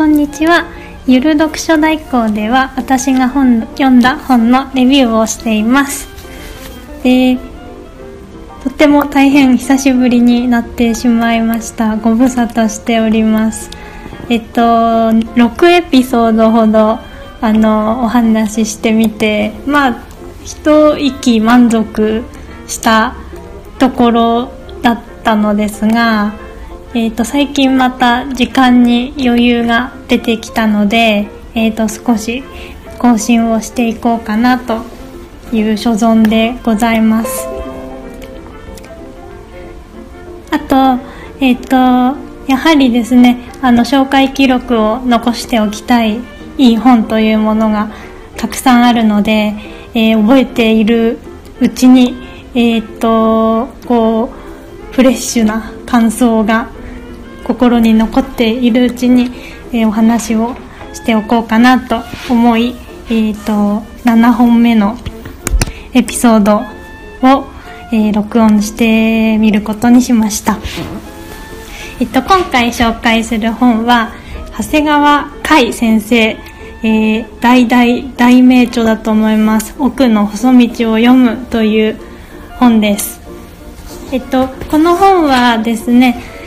こんにちは。ゆる読書代行では私が本読んだ本のレビューをしています。でとっても大変久しぶりになってしまいました。ご無沙汰しております。えっと6エピソードほどあのお話ししてみてまあ一息満足したところだったのですがえーと、最近また時間に余裕が出てきたので、えーと、少し更新をしていこうかなという所存でございます。あと,、えーと、やはりですねあの紹介記録を残しておきたいいい本というものがたくさんあるので、えー、覚えているうちにえっ、とこうフレッシュな感想が心に残っているうちに、えー、お話をしておこうかなと思い、えーと、7本目のエピソードを、えー、録音してみることにしました、えっと、今回紹介する本は長谷川海先生、えー、大大大名著だと思います「奥の細道を読む」という本です。えっとこの本はですね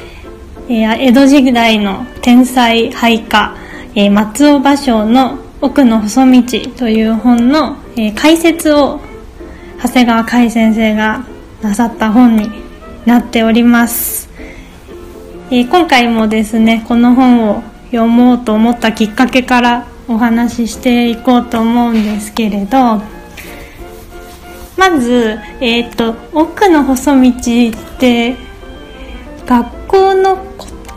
え、江戸時代の天才俳家、え、松尾芭蕉の「奥の細道」という本の、え、解説を長谷川海先生がなさった本になっております、え、今回もですねこの本を読もうと思ったきっかけからお話ししていこうと思うんですけれどまず、えっ、ー、と「奥の細道」って学校の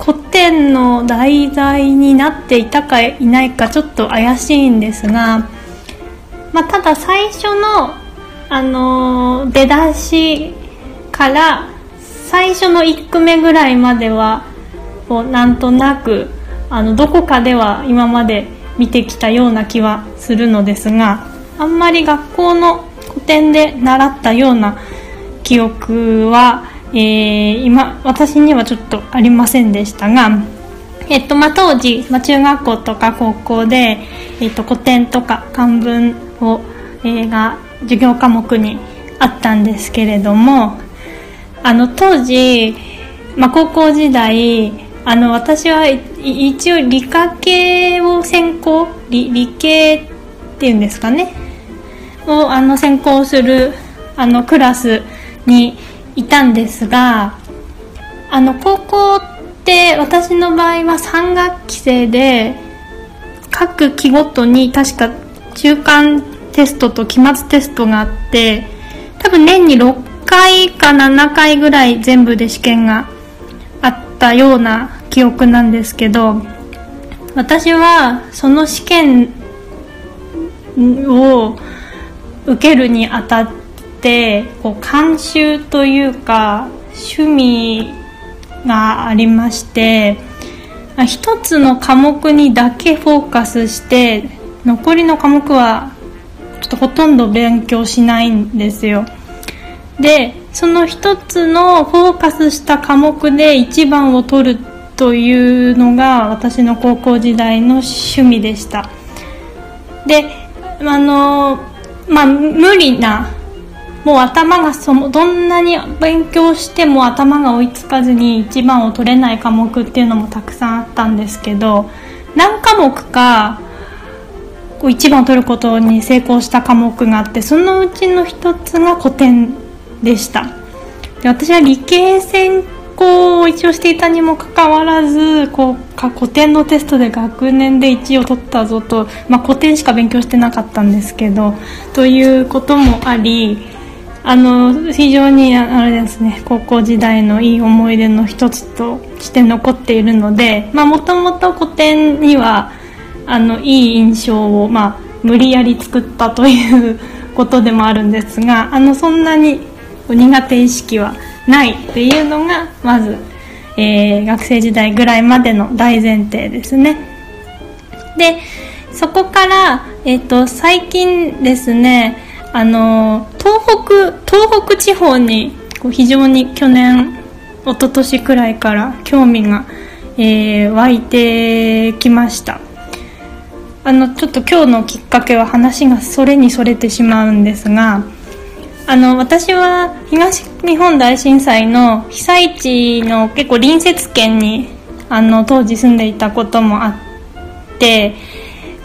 古典の題材になっていたかいないかちょっと怪しいんですが、まあ、ただ最初の、あのー、出だしから最初の1句目ぐらいまではこうなんとなくあのどこかでは今まで見てきたような気はするのですがあんまり学校の古典で習ったような記憶はえー、今私にはちょっとありませんでしたが、えっとまあ、当時、まあ、中学校とか高校で、えっと、古典とか漢文を、えー、が授業科目にあったんですけれどもあの当時、まあ、高校時代あの私は一応理科系を専攻理理系っていうんですかねをあの専攻するあのクラスにいたんですがあの高校って私の場合は3学期制で各期ごとに確か中間テストと期末テストがあって多分年に6回か7回ぐらい全部で試験があったような記憶なんですけど私はその試験を受けるにあたっててこう監修というか趣味がありまして一つの科目にだけフォーカスして残りの科目はちょっとほとんど勉強しないんですよ。でその一つのフォーカスした科目で1番を取るというのが私の高校時代の趣味でした。であのまあ無理なもう頭がそのどんなに勉強しても頭が追いつかずに一番を取れない科目っていうのもたくさんあったんですけど何科目かこう一番を取ることに成功した科目があってそのうちの一つが古典でした。で私は理系専攻を一応していたにもかかわらずこう古典のテストで学年で1位を取ったぞと、まあ、古典しか勉強してなかったんですけどということもありあの非常にあれですね高校時代のいい思い出の一つとして残っているのでもともと古典にはあのいい印象を、まあ、無理やり作ったという ことでもあるんですがあのそんなに苦手意識はないっていうのがまず、えー、学生時代ぐらいまでの大前提ですね。でそこから、えーと最近ですねあの東北東北地方にこう非常に去年一昨年くらいから興味がえー、湧いてきました。あのちょっと今日のきっかけは話がそれにそれてしまうんですがあの私は東日本大震災の被災地の結構隣接県にあの当時住んでいたこともあって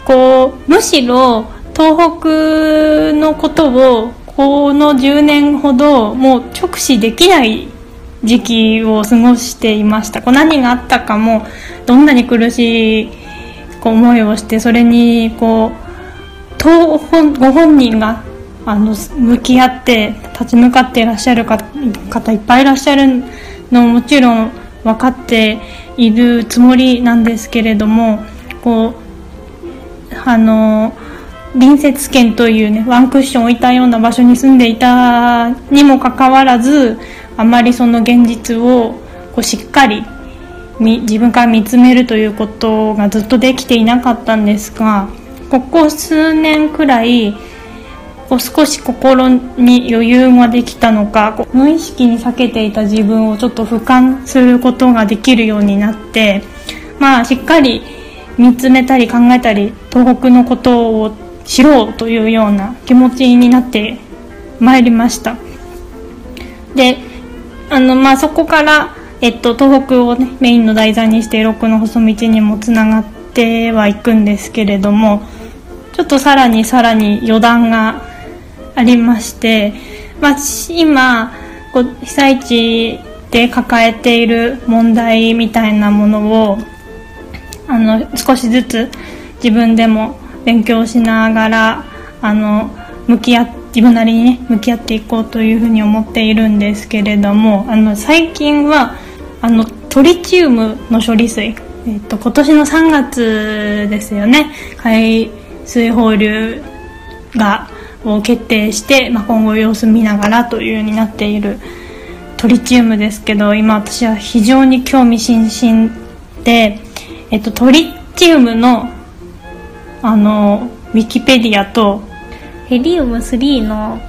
こうむしろ東北のことをこの10年ほどもう直視できない時期を過ごしていました。こう何があったかもどんなに苦しい思いをしてそれにこうご本人があの向き合って立ち向かっていらっしゃる方いっぱいいらっしゃるのももちろん分かっているつもりなんですけれどもこうあの隣接県というねワンクッション置いたような場所に住んでいたにもかかわらずあまりその現実をこうしっかり自分から見つめるということがずっとできていなかったんですがここ数年くらいこう少し心に余裕ができたのかこう無意識に避けていた自分をちょっと俯瞰することができるようになってまあしっかり見つめたり考えたり東北のことを知ろうというような気持ちになってまいりました。であのまあそこからえっと、東北を、ね、メインの題材にして六の細道にもつながってはいくんですけれどもちょっとさらにさらに余談がありまして、まあ、今こう被災地で抱えている問題みたいなものをあの少しずつ自分でも勉強しながらあの向き合自分なりにね向き合っていこうというふうに思っているんですけれどもあの最近はあのトリチウムの処理水、えっと、今年の3月ですよね海水放流がを決定して、まあ、今後様子見ながらというようになっているトリチウムですけど今私は非常に興味津々で、えっと、トリチウムのあのウィキペディアとヘリウム3の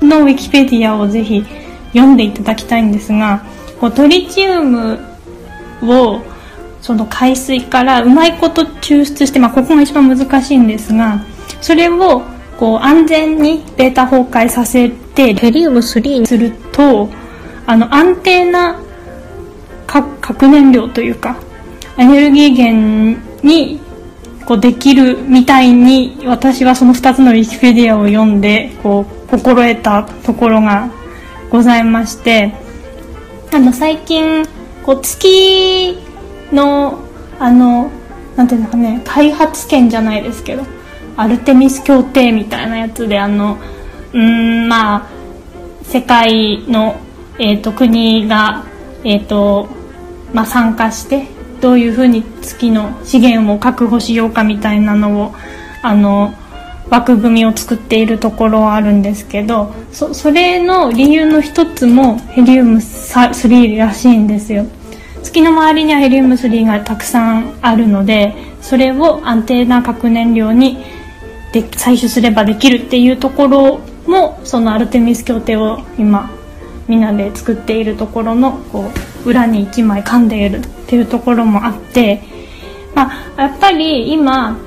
のウィキペディアをぜひ読んでいただきたいんですがこうトリチウムをその海水からうまいこと抽出して、まあ、ここが一番難しいんですがそれをこう安全にベータ崩壊させてヘリウム3に。するとあの安定な核燃料というかエネルギー源にこうできるみたいに私はその2つのウィキペディアを読んでこう心得たところがございまして。あの最近こう月のあのなんていうのかね開発権じゃないですけどアルテミス協定みたいなやつであのうんまあ世界の、えーと、国が、えーとまあ、参加してどういうふうに月の資源を確保しようかみたいなのをあの枠組みを作っているところはあるんですけどそれの理由の一つもヘリウム3らしいんですよ。月の周りにはヘリウム3がたくさんあるのでそれを安定な核燃料にで採取すればできるっていうところもそのアルテミス協定を今みんなで作っているところのこう裏に1枚噛んでいるっていうところもあって、まあ、やっぱり今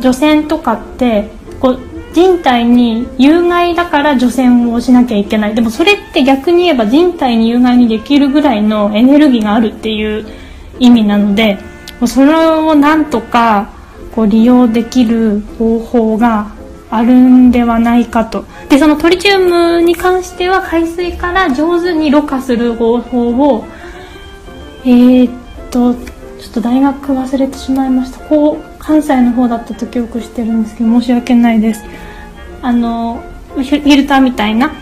除染とかってこう人体に有害だから除染をしなきゃいけない。でもそれって逆に言えば人体に有害にできるぐらいのエネルギーがあるっていう意味なのでそれをなんとかこう利用できる方法があるんではないかと。でそのトリチウムに関しては海水から上手にろ過する方法をえー、っとちょっと大学忘れてしまいました。こう関西の方だったと記憶してるんですけど申し訳ないです。あのフィルターみたいな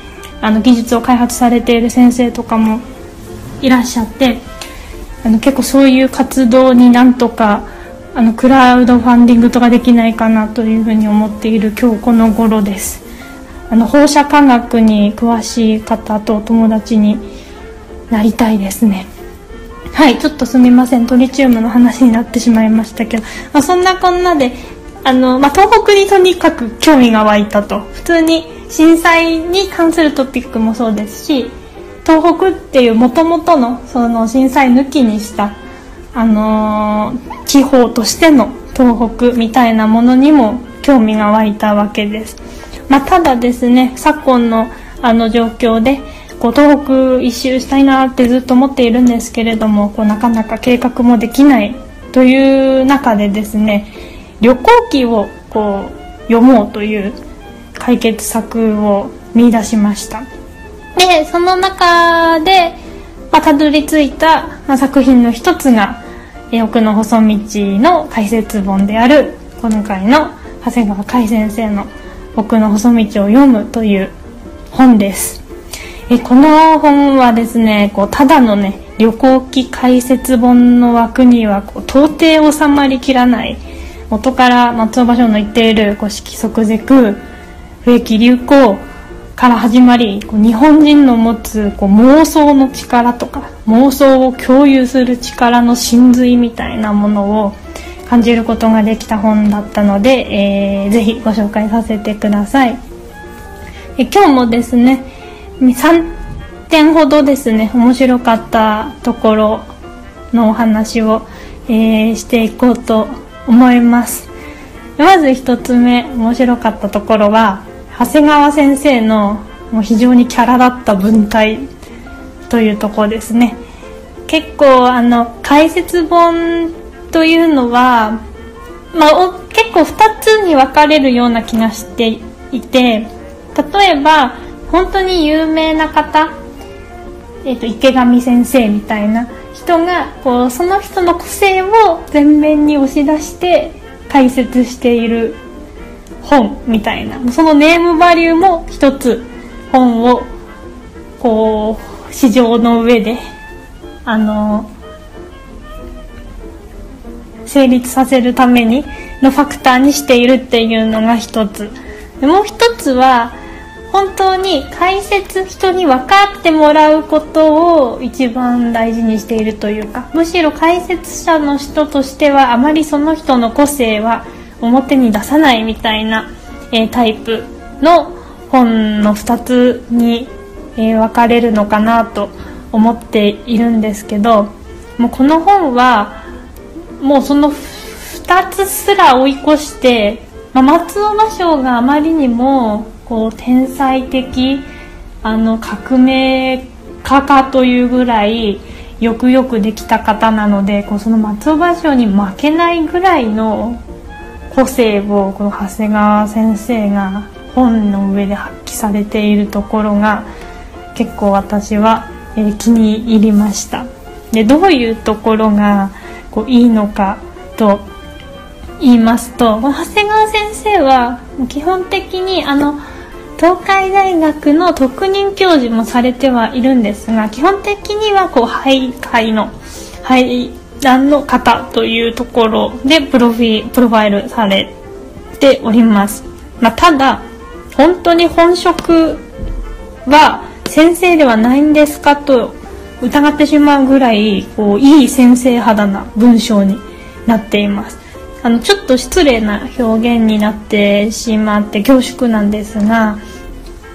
あの技術を開発されている先生とかもいらっしゃってあの結構そういう活動になんとかあのクラウドファンディングとかできないかなというふうに思っている今日この頃です。あの放射科学に詳しい方とお友達になりたいですね。はいちょっとすみません。トリチウムの話になってしまいましたけど、まあ、そんなこんなであの、まあ、東北にとにかく興味が湧いたと。普通に震災に関するトピックもそうですし東北っていうもともとのその震災抜きにしたあのー、地方としての東北みたいなものにも興味が湧いたわけです。まあ、ただですね、昨今のあの状況で、こう東北一周したいなってずっと思っているんですけれども、こうなかなか計画もできないという中でですね、旅行記をこう読もうという解決策を見出しました。でその中で、まあ、たどり着いた、まあ、作品の一つが「奥の細道」の解説本である今回の長谷川海先生の「奥の細道」を読むという本です。えこの本はですねこうただのね旅行記解説本の枠にはこう到底収まりきらない元から松尾芭蕉の言っているこう色即是空不易流行から始まりこう日本人の持つこう妄想の力とか妄想を共有する力の真髄みたいなものを感じることができた本だったので、えー、ぜひご紹介させてください。え今日もですね3点ほどですね面白かったところのお話を、えー、していこうと思います。まず1つ目面白かったところは長谷川先生のもう非常にキャラだった文体というところですね。結構あの解説本というのは、まあ、結構2つに分かれるような気がしていて例えば本当に有名な方、えーと、池上先生みたいな人がこうその人の個性を前面に押し出して解説している本みたいな。そのネームバリューも一つ本をこう市場の上であの成立させるためにのファクターにしているっていうのが一つ。もう一つは本当に解説人に分かってもらうことを一番大事にしているというかむしろ解説者の人としてはあまりその人の個性は表に出さないみたいな、えー、タイプの本の2つに、えー、分かれるのかなと思っているんですけどもうこの本はもうその2つすら追い越して、まあ、松尾芭蕉があまりにもこう天才的あの革命家かというぐらいよくよくできた方なのでこうその松尾芭蕉に負けないぐらいの個性をこの長谷川先生が本の上で発揮されているところが結構私は、えー、気に入りました。でどういうところがこういいのかと言いますと長谷川先生は基本的にあの東海大学の特任教授もされてはいるんですが基本的にはこう徘徊の廃談の方というところでプロフィプロファイルされております、まあ、ただ本当に本職は先生ではないんですかと疑ってしまうぐらいこういい先生肌な文章になっています。あのちょっと失礼な表現になってしまって恐縮なんですが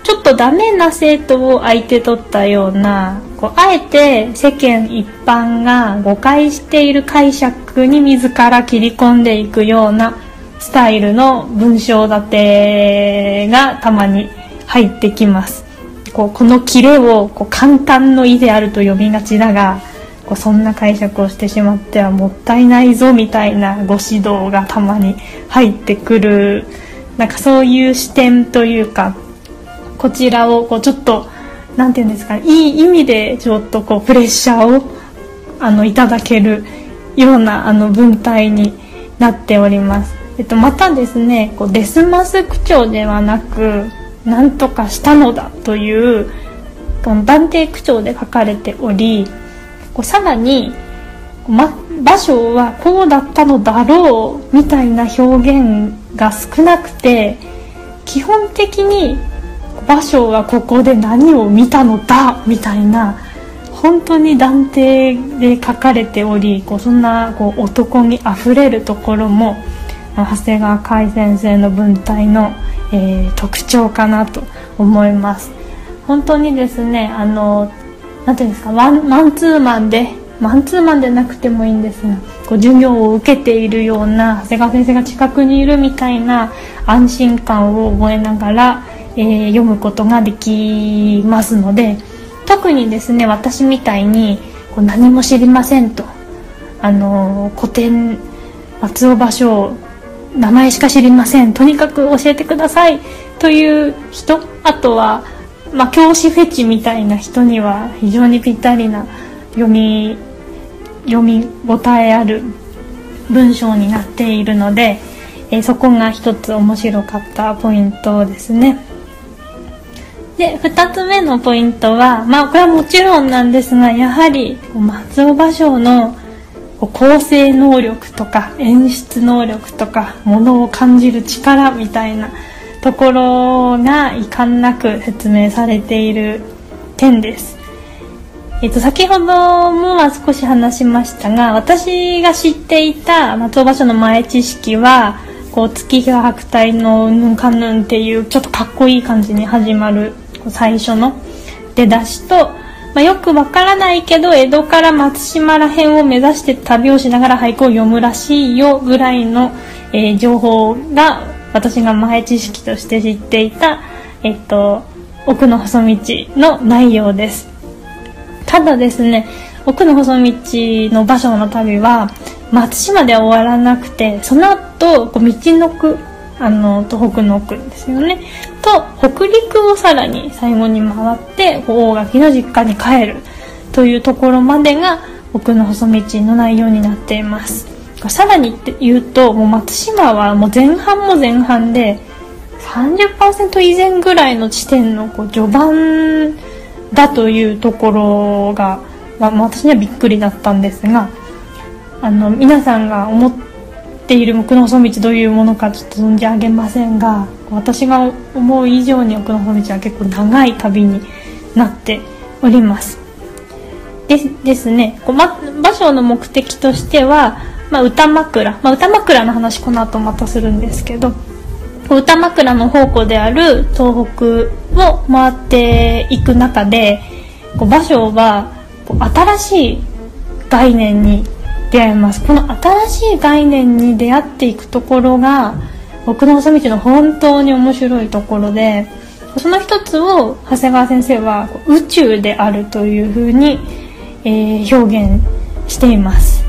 ちょっとダメな生徒を相手取ったようなこうあえて世間一般が誤解している解釈に自ら切り込んでいくようなスタイルの文章立てがたまに入ってきます。こうこのキレをこう簡単の意であると読みがちだがこうそんな解釈をしてしまってはもったいないぞみたいなご指導がたまに入ってくるなんかそういう視点というかこちらをこうちょっと何て言うんですかいい意味でちょっとこうプレッシャーをあのいただけるようなあの文体になっております。えっと、またですねこうデスマス口調ではなく「なんとかしたのだ」というこの断定口調で書かれておりこうさらに、ま、場所はこうだったのだろうみたいな表現が少なくて基本的に場所はここで何を見たのだみたいな本当に断定で書かれておりこうそんなこう男にあふれるところも長谷川海先生の文体の、えー、特徴かなと思います。本当にですねあの何ていうんですかマンマンツーマンでマンツーマンでなくてもいいんですがこう授業を受けているような長谷川先生が近くにいるみたいな安心感を覚えながら、えー、読むことができますので特にですね私みたいにこう何も知りませんと。あの古典松尾芭蕉名前しか知りません。とにかく教えてください。という人あとは、まあ、教師フェチみたいな人には非常にぴったりな読み読み応えある文章になっているので、えー、そこが一つ面白かったポイントですね。で2つ目のポイントはまあこれはもちろんなんですがやはり松尾芭蕉の構成能力とか演出能力とかものを感じる力みたいなところが遺憾なく説明されている点です。えっと、先ほどもは少し話しましたが私が知っていた松尾芭蕉の前知識はこう月が白帯のうんぬんかんぬんっていうちょっとかっこいい感じに始まる最初の出だしとまあ、よくわからないけど江戸から松島ら辺を目指して旅をしながら俳句を読むらしいよぐらいの、えー、情報が私が前知識として知っていた、えっと、奥の細道の内容です。ただですね奥の細道の場所の旅は松島では終わらなくてその後こう道のくあの東北の奥ですよね。と北陸をさらに最後に回って大垣の実家に帰るというところまでが奥の細道の内容になっています。さらに言うともう松島はもう前半も前半で30%以前ぐらいの地点のこう序盤だというところが、まあ、私にはびっくりだったんですがあの皆さんが思っている奥の細道どういうものかちょっと存じ上げませんが私が思う以上に奥の細道は結構長い旅になっております。でですねこう、ま、芭蕉の目的としては、まあ、歌枕、まあ、歌枕の話この後またするんですけど。歌枕の宝庫である東北を回っていく中でこう芭蕉は新しい概念に出会います。この新しい概念に出会っていくところが僕の細道の本当に面白いところでその一つを長谷川先生は宇宙であるというふうに、えー、表現しています。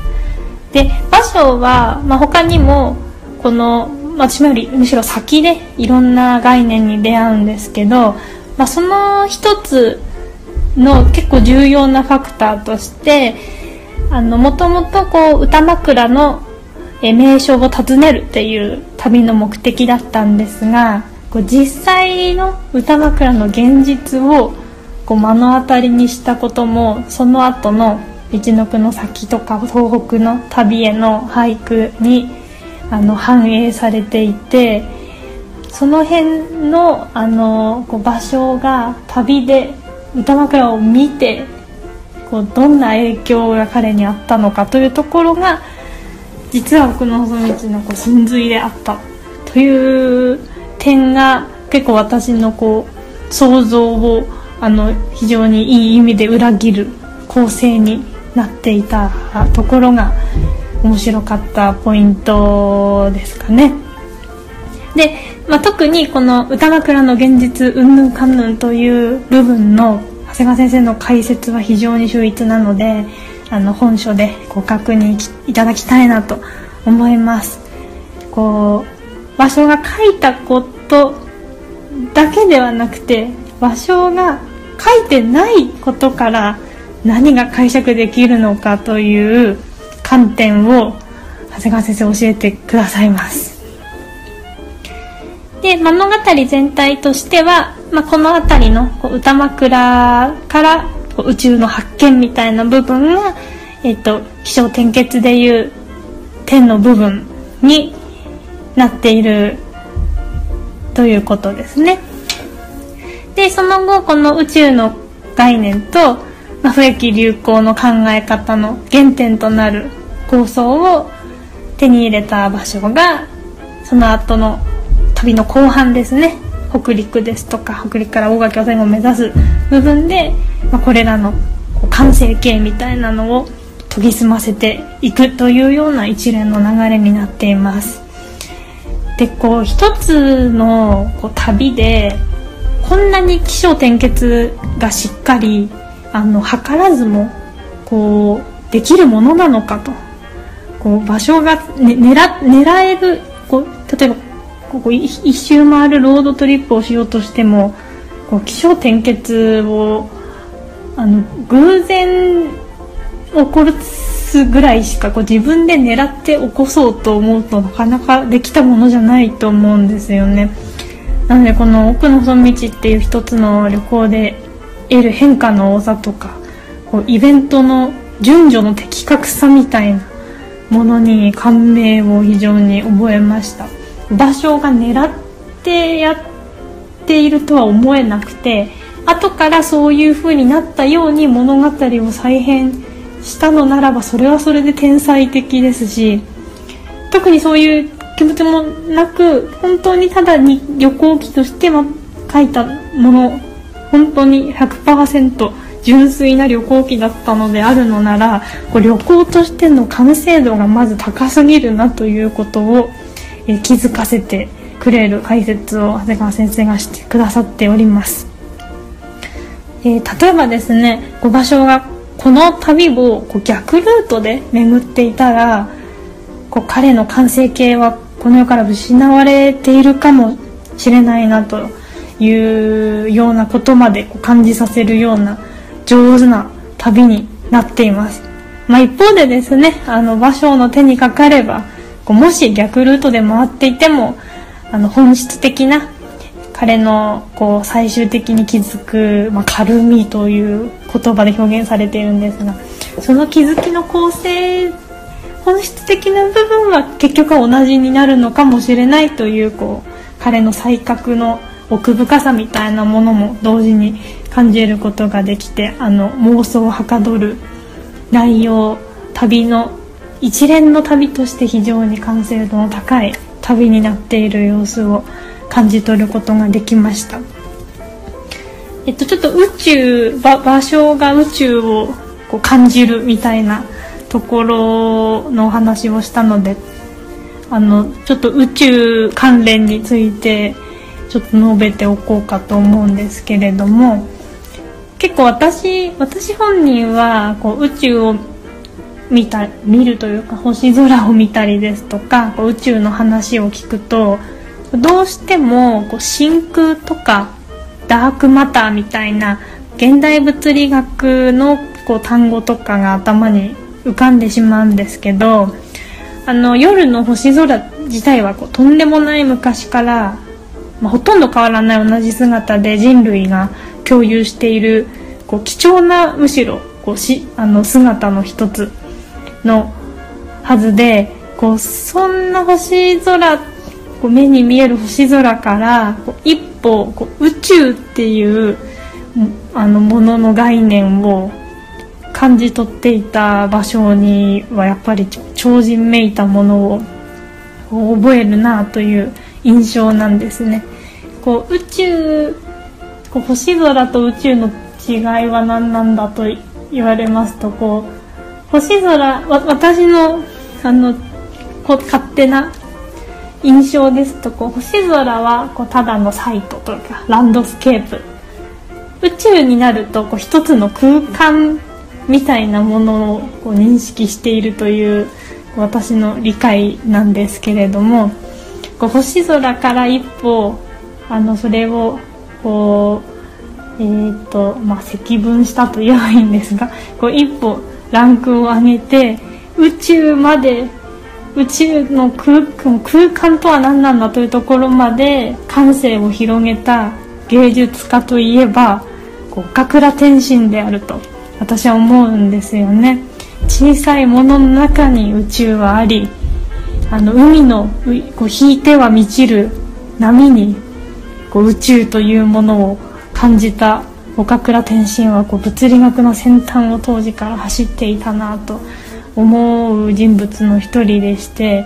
で芭蕉は、まあ、他にもこの私もよりむしろ先でいろんな概念に出会うんですけど、まあ、その一つの結構重要なファクターとしてもともとこう歌枕の名所を訪ねるっていう旅の目的だったんですがこう実際の歌枕の現実をこう目の当たりにしたこともその後の一の句の先とか東北の旅への俳句にあの反映されていてその辺のあのこう場所が旅で歌枕を見てこうどんな影響が彼にあったのかというところが実は奥の細道のこう真髄であった。という点が結構私のこう想像をあの非常にいい意味で裏切る構成になっていたところが面白かったポイントですかね。で、まあ、特にこの歌枕の現実うんぬんかんぬんという部分の長谷川先生の解説は非常に秀逸なのであの本書でご確認いただきたいなと思いますこう場所が書いたことだけではなくて場所が書いてないことから何が解釈できるのかという観点を長谷川先生教えてくださいますで物語全体としてはまあ、この辺りの歌枕から宇宙の発見みたいな部分が、えっと、気象転結でいう天の部分になっているということですね。で、その後、この宇宙の概念と、まあ、不益流行の考え方の原点となる構想を手に入れた場所が、その後の旅の後半ですね。北陸ですとか北陸から大垣線を目指す部分で、まあ、これらの完成形みたいなのを研ぎ澄ませていくというような一連の流れになっていますでこう一つのこう旅でこんなに起承転結がしっかりあの図らずもこうできるものなのかとこう場所が、ね、狙狙えるこう例えばここ一周回るロードトリップをしようとしてもこう起承転結をあの偶然起こすぐらいしかこう自分で狙って起こそうと思うとなかなかできたものじゃないと思うんですよね。なのでこの「奥の園道」っていう一つの旅行で得る変化の多さとかこうイベントの順序の的確さみたいなものに感銘を非常に覚えました。場所が狙ってやっているとは思えなくて後からそういう風になったように物語を再編したのならばそれはそれで天才的ですし特にそういう気持ちもなく本当にただに旅行記として書いたもの本当に100%純粋な旅行記だったのであるのならこう旅行としての完成度がまず高すぎるなということを、え気づかせてくれる解説を長谷川先生がしてくださっております。えー、例えばですねご場所がこの旅をこう逆ルートで巡っていたらこう彼の完成形はこの世から失われているかもしれないなというようなことまで感じさせるような上手な旅になっています。まあ、一方でですね、あの、場所の手にかかれば、こうもし逆ルートで回っていても、あの、本質的な、彼の、こう、最終的に気づく、まあ、軽みという言葉で表現されているんですが、その気づきの構成、本質的な部分は結局は同じになるのかもしれないという、こう、彼の才覚の奥深さみたいなものも同時に感じることができてあの妄想をはかどる内容旅の一連の旅として非常に完成度の高い旅になっている様子を感じ取ることができました。えっと、ちょっと宇宙場所が宇宙をこう感じるみたいなところのお話をしたのであのちょっと宇宙関連についてちょっと述べておこうかと思うんですけれども結構私私本人はこう宇宙を見た見るというか星空を見たりですとかこう宇宙の話を聞くとどうしてもこう真空とかダークマターみたいな現代物理学のこう単語とかが頭に浮かんでしまうんですけどあの夜の星空自体はこうとんでもない昔から、まあ、ほとんど変わらない同じ姿で人類が共有しているこう貴重なむしろこうしあの姿の一つのはずでこうそんな星空こう目に見える星空からこう一歩こう宇宙っていうあのものの概念を感じ取っていた場所にはやっぱり超人めいたものを覚えるなという印象なんですね。こう宇宙こう星空と宇宙の違いは何なんだと言われますとこう星空わ私のあのこう勝手な印象ですとこう星空はこうただのサイトというかランドスケープ。宇宙になるとこう一つの空間みたいなものをこう認識しているという私の理解なんですけれどもこう星空から一歩あのそれをこうえーとまあ、積分したと言えばいいんですが こう一歩ランクを上げて宇宙まで宇宙の空空間とは何なんだというところまで感性を広げた芸術家といえば岡倉天心であると私は思うんですよね。小さいものの中に宇宙はありあの海のこう引いては満ちる波にこう宇宙というものを感じた岡倉天心はこう物理学の先端を当時から走っていたなと思う人物の一人でして、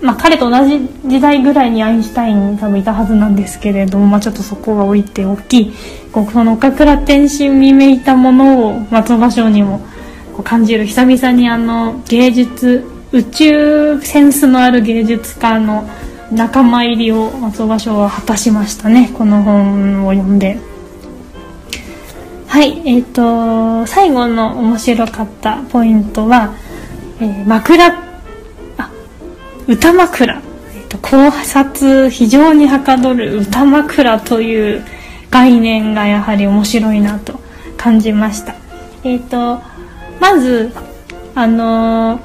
まあ、彼と同じ時代ぐらいにアインシュタイン多分いたはずなんですけれども、まあ、ちょっとそこは置いておきこうその岡倉天心にめいたものを松尾芭蕉にもこう感じる久々にあの芸術宇宙センスのある芸術家の仲間入りを松尾芭蕉は果たしましたね。この本を読んで。はいえっ、ー、と最後の面白かったポイントは、えー、枕あ歌枕、えーと、考察非常にはかどる歌枕という概念がやはり面白いなと感じました。えっ、ー、とまずあの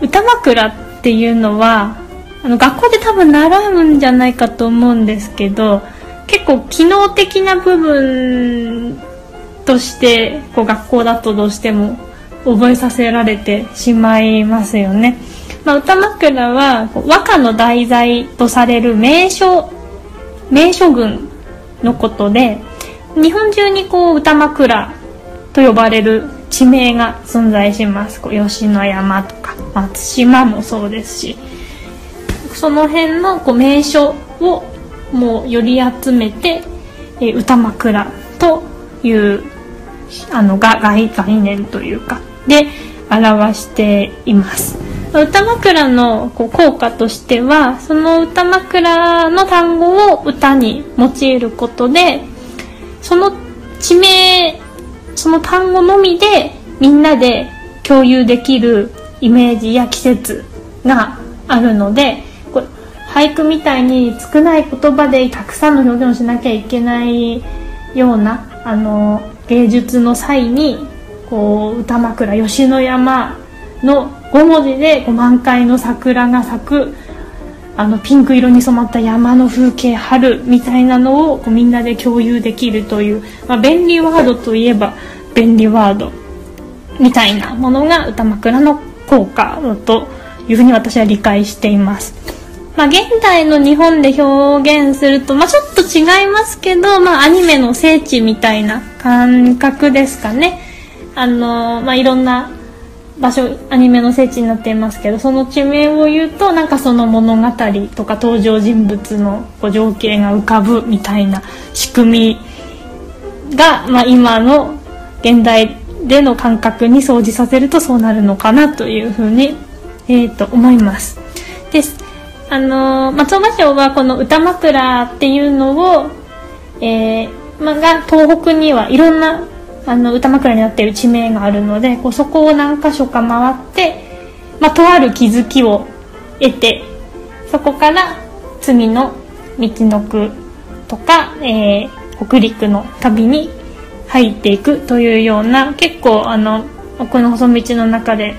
歌枕っていうのはあの学校で多分習うんじゃないかと思うんですけど結構機能的な部分としてこう学校だとどうしても覚えさせられてしまいますよね。まあ、歌枕は和歌の題材とされる名所名所群のことで日本中にこう歌枕と呼ばれる地名が存在しますこう吉野山とか松島もそうですしその辺のこう名所をもう寄り集めて、え歌枕というあのが概概念というかで表しています。歌枕のこう効果としてはその歌枕の単語を歌に用いることでその地名その単語のみでみんなで共有できるイメージや季節があるので俳句みたいに少ない言葉でたくさんの表現をしなきゃいけないようなあの芸術の際にこう歌枕吉野山の5文字でこう満開の桜が咲くあのピンク色に染まった山の風景春みたいなのをこうみんなで共有できるという、まあ、便利ワードといえば便利ワードみたいなものが歌枕の効果だというふうに私は理解しています。まあ、現代の日本で表現すると、まあ、ちょっと違いますけど、まあ、アニメの聖地みたいな感覚ですかね。あの、まあ、いろんな場所、アニメの聖地になっていますけど、その地名を言うと、なんかその物語とか登場人物のこう情景が浮かぶみたいな仕組みが、まあ、今の現代での感覚に掃除させるとそうなるのかなというふうに、えー、と思います。です。あの松尾芭蕉はこの歌枕っていうのを、えー、ま、が東北にはいろんなあの歌枕になっている地名があるのでこうそこを何箇所か回って、ま、とある気づきを得てそこから次の道の句とか、えー、北陸の旅に入っていくというような結構あのこの細道の中で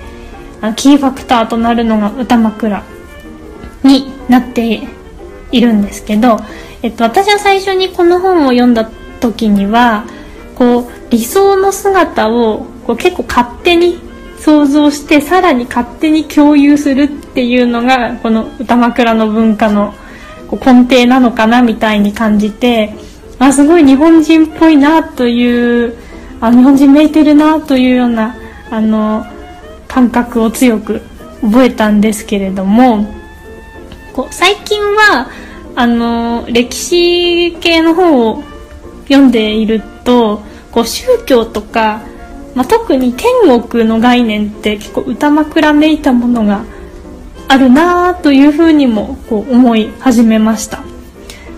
キーファクターとなるのが歌枕。になっているんですけど、えっと、私は最初にこの本を読んだ時にはこう理想の姿をこう結構勝手に想像してさらに勝手に共有するっていうのがこの歌枕の文化のこう根底なのかなみたいに感じてあすごい日本人っぽいなというあ日本人めいてるなというようなあの感覚を強く覚えたんですけれどもこう最近はあの歴史系の本を読んでいるとこう宗教とか、まあ、特に天国の概念って結構歌枕めいたものがあるなというふうにもこう思い始めました、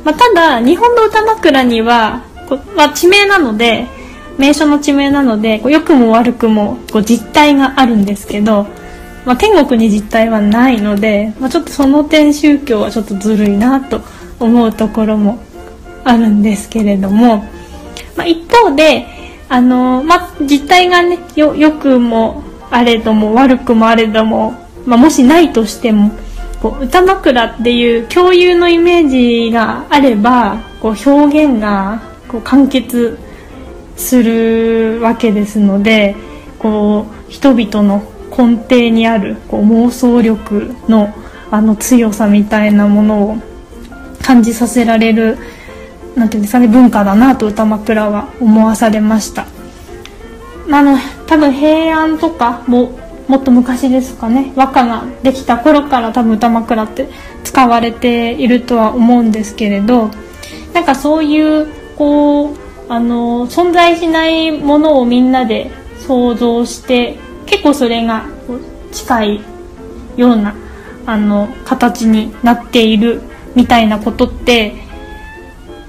まあ、ただ日本の歌枕にはこう、まあ、地名なので名所の地名なのでこう良くも悪くもこう実態があるんですけど、まあ、天国に実態はないので、まあ、ちょっとその点宗教はちょっとずるいなと思うところもあるんですけれども、まあ、一方で、あのまあ、実態がねよよくもあれども悪くもあれども、まあ、もしないとしてもこう歌枕っていう共有のイメージがあればこう表現がこう完結するわけですのでこう人々の根底にあるこう妄想力のあの強さみたいなものを感じさせられるなんていうんですかね文化だなと歌枕は思わされました。あの多分平安とかももっと昔ですかね和歌ができた頃から多分歌枕って使われているとは思うんですけれどなんかそういうこうあの存在しないものをみんなで想像して結構それが近いようなあの形になっているみたいなことって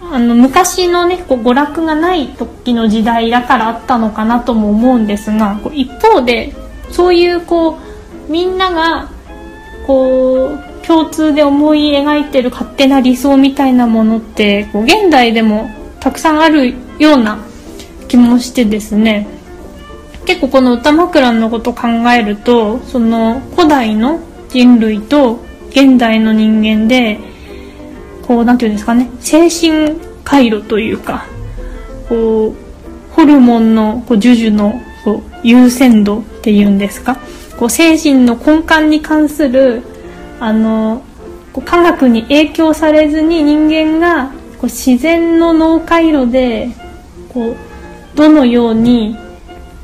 あの昔のねこう娯楽がない時の時代だからあったのかなとも思うんですがこう一方でそういうこうみんながこう共通で思い描いてる勝手な理想みたいなものってこう現代でもたくさんあるような気もしてですね。結構この歌枕のこと考えるとその古代の人類と現代の人間でこうなんていうんですかね精神回路というかこうホルモンのこう授受のこう優先度っていうんですかこう精神の根幹に関するあの科学に影響されずに人間がこう自然の脳回路でこうどのように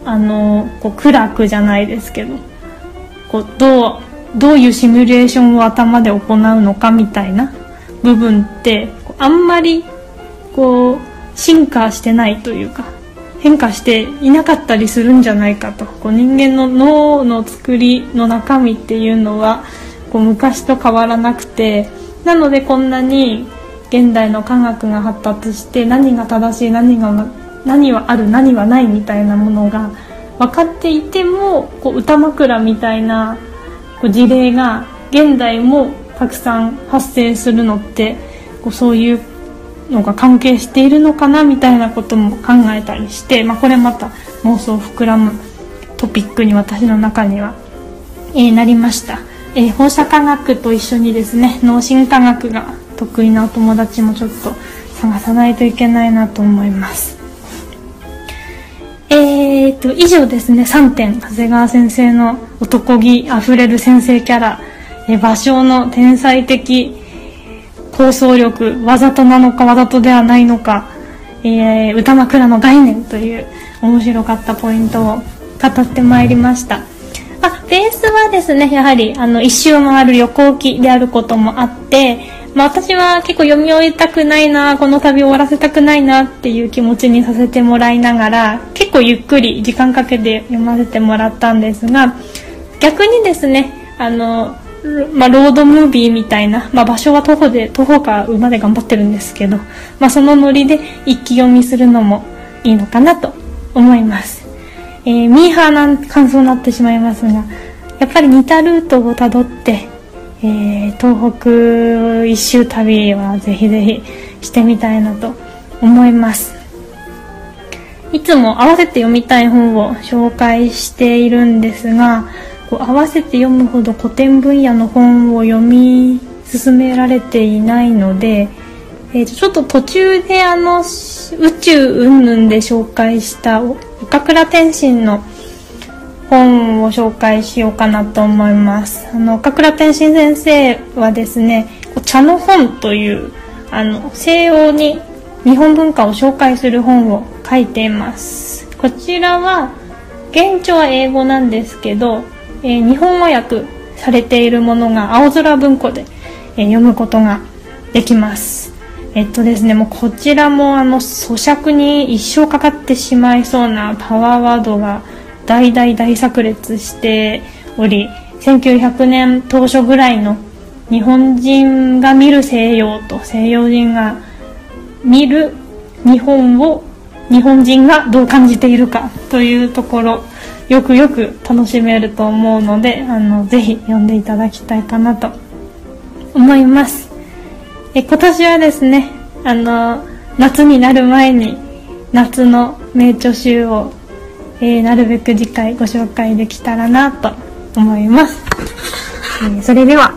あのこう苦楽じゃないですけどこうどうどういうシミュレーションを頭で行うのかみたいな部分ってあんまりこう進化してないというか変化していなかったりするんじゃないかと。こう人間の脳の作りの中身っていうのはこう昔と変わらなくてなのでこんなに現代の科学が発達して何が正しい何が何はある何はないみたいなものが分かっていてもこう歌枕みたいなこう事例が現代もたくさん発生するのってこうそういうのが関係しているのかなみたいなことも考えたりして、まあ、これまた妄想膨らむトピックに私の中には、えー、なりました、えー、放射科学と一緒にですね脳神科学が得意なお友達もちょっと探さないといけないなと思いますえーと以上ですね。3点。長谷川先生の男気あふれる先生キャラ。え芭蕉の天才的構想力。わざとなのかわざとではないのか、えー、歌枕の概念という面白かったポイントを語ってまいりました。あベースはですねやはりあの一周回る旅行記であることもあってまあ、私は結構読み終えたくないなこの旅終わらせたくないなっていう気持ちにさせてもらいながら結構ゆっくり時間かけて読ませてもらったんですが逆にですねあのまあ、ロードムービーみたいな、まあ、場所は徒歩で、徒歩か馬で頑張ってるんですけど、まあ、そのノリで一気読みするのもいいのかなと思います。えー、ミーハーな感想になってしまいますが、やっぱり似たルートをたどって、えー、東北一周旅はぜひぜひしてみたいなと思います。いつも合わせて読みたい本を紹介しているんですが、こう合わせて読むほど古典分野の本を読み進められていないので、えー、ちょっと途中であの宇宙云々で紹介した岡倉天心の本を紹介しようかなと思います。あの岡倉天心先生はですね「茶の本」というあの西洋に日本文化を紹介する本を書いています。こちらは現地は英語なんですけどえー、日本語訳されているものが青空文庫で、えー、読むことができます。えっとですねもうこちらもあの咀嚼に一生かかってしまいそうなパワーワードが大大大炸裂しており1900年当初ぐらいの日本人が見る西洋と西洋人が見る日本を日本人がどう感じているかというところよくよく楽しめると思うのであのぜひ読んでいただきたいかなと思います。え今年はですねあの夏になる前に夏の名著集を、えー、なるべく次回ご紹介できたらなと思います、えー、それでは。